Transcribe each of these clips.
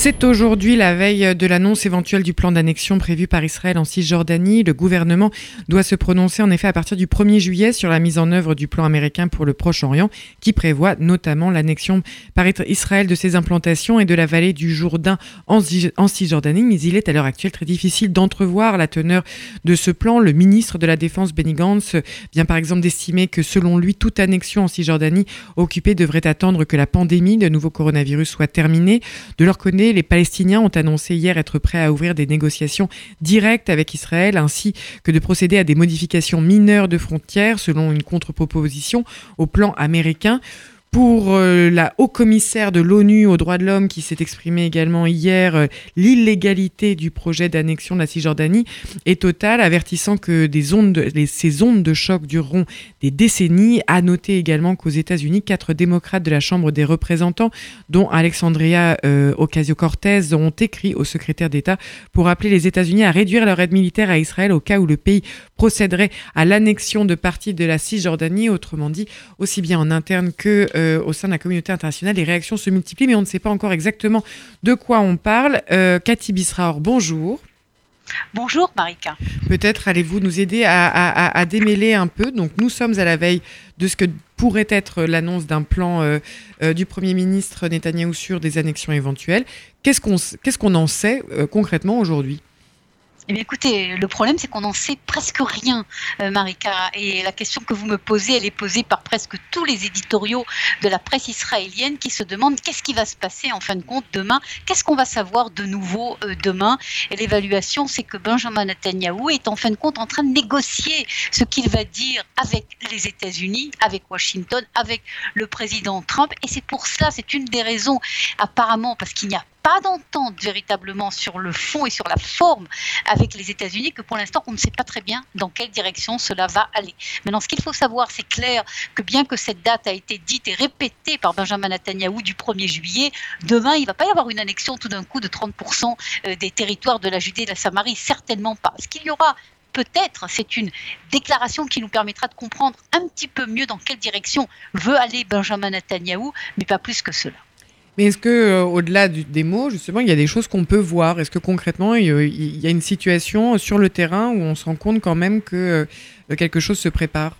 C'est aujourd'hui la veille de l'annonce éventuelle du plan d'annexion prévu par Israël en Cisjordanie. Le gouvernement doit se prononcer en effet à partir du 1er juillet sur la mise en œuvre du plan américain pour le Proche-Orient qui prévoit notamment l'annexion par Israël de ses implantations et de la vallée du Jourdain en Cisjordanie. Mais il est à l'heure actuelle très difficile d'entrevoir la teneur de ce plan. Le ministre de la Défense Benny Gantz vient par exemple d'estimer que selon lui, toute annexion en Cisjordanie occupée devrait attendre que la pandémie de nouveau coronavirus soit terminée. De leur côté, les Palestiniens ont annoncé hier être prêts à ouvrir des négociations directes avec Israël ainsi que de procéder à des modifications mineures de frontières selon une contre-proposition au plan américain. Pour euh, la haut-commissaire de l'ONU aux droits de l'homme qui s'est exprimée également hier, euh, l'illégalité du projet d'annexion de la Cisjordanie est totale, avertissant que ces ondes de choc dureront des décennies. A noter également qu'aux États-Unis, quatre démocrates de la Chambre des représentants, dont Alexandria euh, Ocasio-Cortez, ont écrit au secrétaire d'État pour appeler les États-Unis à réduire leur aide militaire à Israël au cas où le pays procéderait à l'annexion de parties de la Cisjordanie, autrement dit, aussi bien en interne que euh, au sein de la communauté internationale, les réactions se multiplient, mais on ne sait pas encore exactement de quoi on parle. Euh, Cathy Bisraor, bonjour. Bonjour Marika. Peut-être allez-vous nous aider à, démêler un peu. Donc nous sommes à la veille de ce que pourrait être l'annonce d'un plan euh, du Premier ministre Netanyahou sur des annexions éventuelles. Qu'est-ce qu'on qu'est-ce qu'on en sait concrètement aujourd'hui? Eh bien, écoutez, le problème, c'est qu'on n'en sait presque rien, euh, Marika. Et la question que vous me posez, elle est posée par presque tous les éditoriaux de la presse israélienne qui se demandent qu'est-ce qui va se passer en fin de compte demain, qu'est-ce qu'on va savoir de nouveau euh, demain? Et l'évaluation, c'est que Benjamin Netanyahu est en fin de compte en train de négocier ce qu'il va dire avec les États-Unis, avec Washington, avec le président Trump. Et c'est pour cela, c'est une des raisons, apparemment, parce qu'il n'y a pas d'entente véritablement sur le fond et sur la forme avec les États-Unis que pour l'instant on ne sait pas très bien dans quelle direction cela va aller. Maintenant, ce qu'il faut savoir, c'est clair que bien que cette date a été dite et répétée par Benjamin Netanyahu du 1er juillet, demain il ne va pas y avoir une annexion tout d'un coup de 30% euh, des territoires de la Judée et de la Samarie, certainement pas. Ce qu'il y aura peut-être c'est une déclaration qui nous permettra de comprendre un petit peu mieux dans quelle direction veut aller Benjamin Netanyahu, mais pas plus que cela. Mais est-ce que, euh, au-delà des mots, justement, il y a des choses qu'on peut voir? Est-ce que concrètement, il y a une situation sur le terrain où on se rend compte quand même que euh, quelque chose se prépare?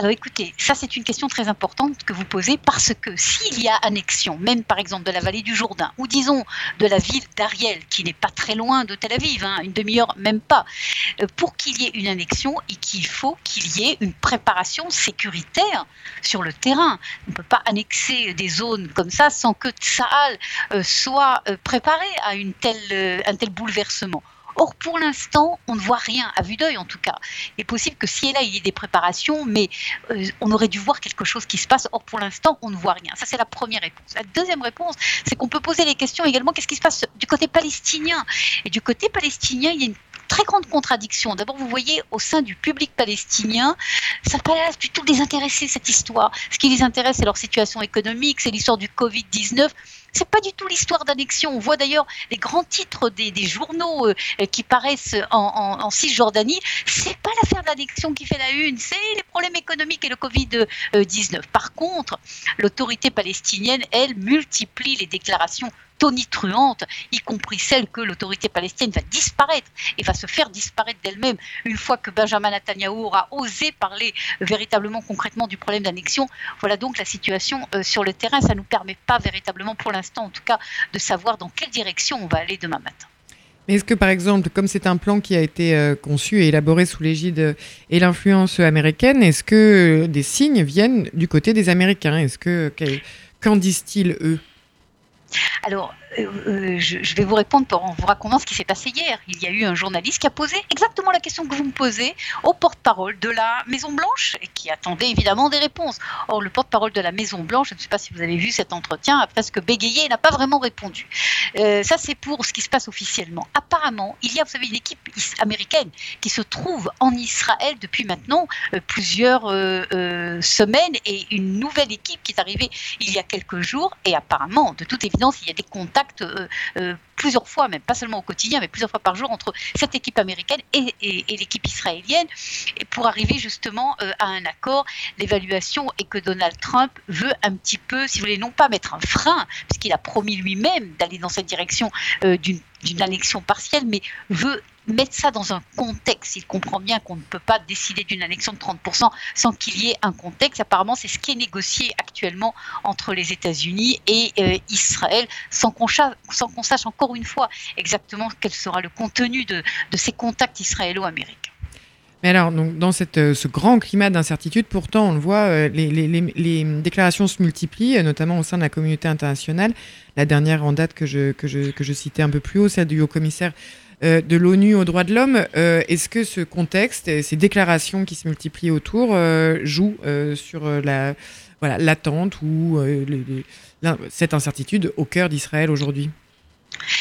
Alors écoutez, ça c'est une question très importante que vous posez parce que s'il y a annexion, même par exemple de la vallée du Jourdain, ou disons de la ville d'Ariel, qui n'est pas très loin de Tel Aviv, hein, une demi-heure même pas, euh, pour qu'il y ait une annexion, il faut qu'il y ait une préparation sécuritaire sur le terrain. On ne peut pas annexer des zones comme ça sans que Tsahal euh, soit euh, préparé à un tel bouleversement. Or, pour l'instant, on ne voit rien, à vue d'œil en tout cas. Il est possible que si et là, il y ait des préparations, mais euh, on aurait dû voir quelque chose qui se passe. Or, pour l'instant, on ne voit rien. Ça, c'est la première réponse. La deuxième réponse, c'est qu'on peut poser les questions également, qu'est-ce qui se passe du côté palestinien? Et du côté palestinien, il y a une très grande contradiction. D'abord, vous voyez, au sein du public palestinien, ça pas l'air du tout désintéresser cette histoire. Ce qui les intéresse, c'est leur situation économique, c'est l'histoire du Covid-19. C'est pas du tout l'histoire d'annexion. On voit d'ailleurs les grands titres des, journaux euh, qui paraissent en, en, Cisjordanie. C'est pas l'affaire d'annexion qui fait la une, c'est les problèmes économiques et le Covid-19. Par contre, l'autorité palestinienne, elle, multiplie les déclarations tonitruantes, y compris celles que l'autorité palestinienne va disparaître et va se faire disparaître d'elle-même une fois que Benjamin Netanyahu aura osé parler véritablement concrètement du problème d'annexion. Voilà donc la situation euh, sur le terrain. Ça ne nous permet pas véritablement pour l'instant en tout cas de savoir dans quelle direction on va aller demain matin. Mais est-ce que, par exemple, comme c'est un plan qui a été euh, conçu et élaboré sous l'égide et l'influence américaine, est-ce que des signes viennent du côté des Américains? Est-ce que qu'en disent-ils eux? Alors, euh, euh, je, vais vous répondre en vous racontant ce qui s'est passé hier. Il y a eu un journaliste qui a posé exactement la question que vous me posez au porte-parole de la Maison Blanche et qui attendait évidemment des réponses. Or, le porte-parole de la Maison Blanche, je ne sais pas si vous avez vu cet entretien, a presque bégayé et n'a pas vraiment répondu. Euh, ça, c'est pour ce qui se passe officiellement. Apparemment, il y a, vous savez, une équipe américaine qui se trouve en Israël depuis maintenant plusieurs semaines et une nouvelle équipe qui est arrivée il y a quelques jours. Et apparemment, de toute évidence, il y a des contacts euh, euh, plusieurs fois, même pas seulement au quotidien, mais plusieurs fois par jour entre cette équipe américaine et, l'équipe israélienne, et pour arriver justement euh, à un accord. L'évaluation est que Donald Trump veut un petit peu, si vous voulez, non pas mettre un frein, puisqu'il a promis lui-même d'aller dans cette direction euh, d'une annexion partielle, mais veut mettre ça dans un contexte. Il comprend bien qu'on ne peut pas décider d'une annexion de 30% sans qu'il y ait un contexte. Apparemment, c'est ce qui est négocié actuellement entre les États-Unis et euh, Israël, sans qu'on sache encore une fois exactement quel sera le contenu de, ces contacts israélo-américains. Mais alors, dans euh, ce grand climat d'incertitude, pourtant, on le voit, euh, les, déclarations se multiplient, notamment au sein de la communauté internationale. La dernière en date que je, que je, citais un peu plus haut, celle du haut-commissaire de l'ONU aux droits de l'homme. Euh, est-ce que ce contexte, ces déclarations qui se multiplient autour, euh, jouent sur l'attente ou cette incertitude au cœur d'Israël aujourd'hui?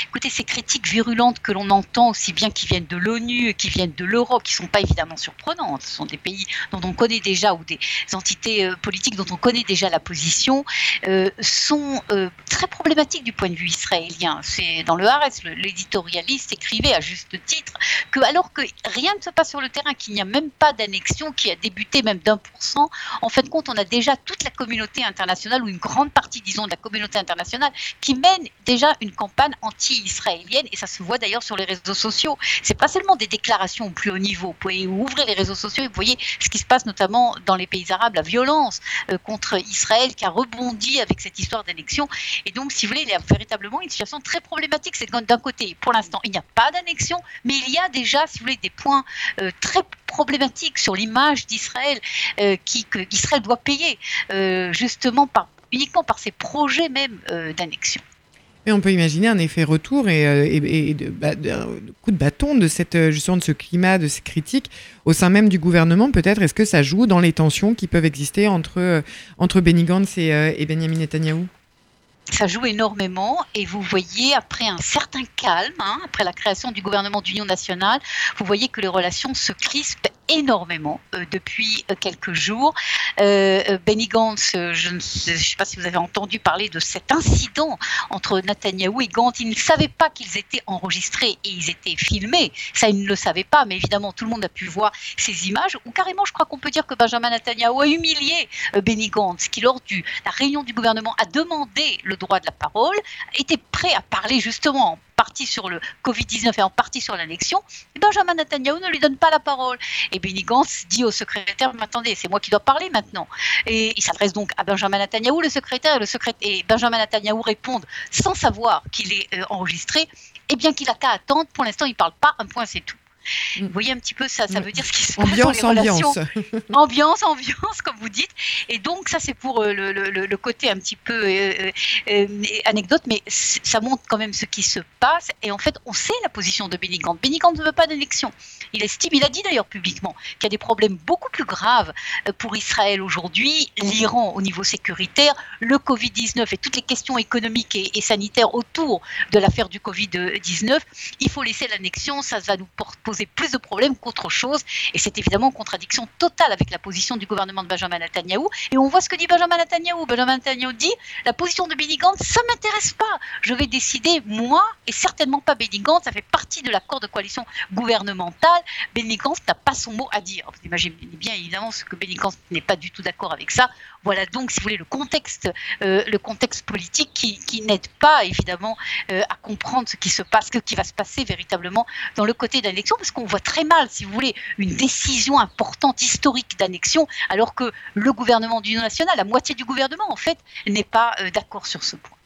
Écoutez, ces critiques virulentes que l'on entend, aussi bien qui viennent de l'ONU, qui viennent de l'Europe, qui ne sont pas évidemment surprenantes, ce sont des pays dont on connaît déjà, ou des entités euh, politiques dont on connaît déjà la position, euh, sont euh, très problématiques du point de vue israélien. C'est dans le Haaretz, l'éditorialiste écrivait à juste titre que alors que rien ne se passe sur le terrain, qu'il n'y a même pas d'annexion qui a débuté même d'un pour cent, en fin de compte, on a déjà toute la communauté internationale, ou une grande partie, disons, de la communauté internationale, qui mène déjà une campagne anti-israélienne, et ça se voit d'ailleurs sur les réseaux sociaux. C'est pas seulement des déclarations au plus haut niveau. Vous pouvez ouvrir les réseaux sociaux et vous voyez ce qui se passe notamment dans les pays arabes, la violence euh, contre Israël qui a rebondi avec cette histoire d'annexion. Et donc, si vous voulez, il y a véritablement une situation très problématique. C'est d'un côté, pour l'instant, il n'y a pas d'annexion, mais il y a déjà, si vous voulez, des points euh, très problématiques sur l'image d'Israël euh, que Israël doit payer justement par uniquement par ses projets même d'annexion. On peut imaginer un effet retour et, euh, bah, un coup de bâton de cette euh, justement de ce climat, de ces critiques au sein même du gouvernement. Peut-être? Est-ce que ça joue dans les tensions qui peuvent exister entre euh, entre Benny Gantz et, Benjamin Netanyahou ça joue énormément et vous voyez après un certain calme, hein, après la création du gouvernement d'union nationale, vous voyez que les relations se crispent énormément euh, depuis euh, quelques jours. Euh, Benny Gantz, je ne sais, pas si vous avez entendu parler de cet incident entre Netanyahou et Gantz. Ils ne savaient pas qu'ils étaient enregistrés et ils étaient filmés. Ça, ils ne le savaient pas, mais évidemment, tout le monde a pu voir ces images. Ou carrément, je crois qu'on peut dire que Benjamin Netanyahou a humilié Benny Gantz, qui lors de la réunion du gouvernement a demandé le droit de la parole, était prêt à parler justement en partie sur le Covid-19 et en partie sur l'annexion, et Benjamin Netanyahu ne lui donne pas la parole. Et Benny Gantz dit au secrétaire, mais attendez, c'est moi qui dois parler maintenant. Et il s'adresse donc à Benjamin Netanyahu, le secrétaire, et, le secrétaire, et Benjamin Netanyahu répond sans savoir qu'il est euh, enregistré, et eh bien qu'il a qu'à attendre, pour l'instant il ne parle pas, un point c'est tout. Vous voyez un petit peu ça, ça veut dire ce qui se passe ambiance, dans les ambiance. ambiance, ambiance, comme vous dites. Et donc ça c'est pour euh, le, le, le, côté un petit peu euh, euh, anecdote, mais ça montre quand même ce qui se passe. Et en fait, on sait la position de Benny Gantz. Benny Gantz ne veut pas d'élection. Il estime, il a dit d'ailleurs publiquement, qu'il y a des problèmes beaucoup plus graves pour Israël aujourd'hui, l'Iran au niveau sécuritaire, le Covid-19 et toutes les questions économiques et, et sanitaires autour de l'affaire du Covid-19. Il faut laisser l'annexion, ça va nous poser plus de problèmes qu'autre chose. Et c'est évidemment en contradiction totale avec la position du gouvernement de Benjamin Netanyahu. Et on voit ce que dit Benjamin Netanyahu. Benjamin Netanyahu dit la position de Benny ça m'intéresse pas. Je vais décider moi et certainement pas Benny. Ça fait partie de l'accord de coalition gouvernementale. Benny n'a pas son mot à dire. Vous imaginez bien évidemment ce que Benny n'est pas du tout d'accord avec ça. Voilà donc, si vous voulez, le contexte, euh, politique qui, n'aide pas évidemment euh, à comprendre ce qui se passe, ce qui va se passer véritablement dans le côté l'élection parce qu'on voit très mal, si vous voulez, une décision importante, historique d'annexion, alors que le gouvernement d'union nationale, la moitié du gouvernement, en fait, n'est pas euh, d'accord sur ce point.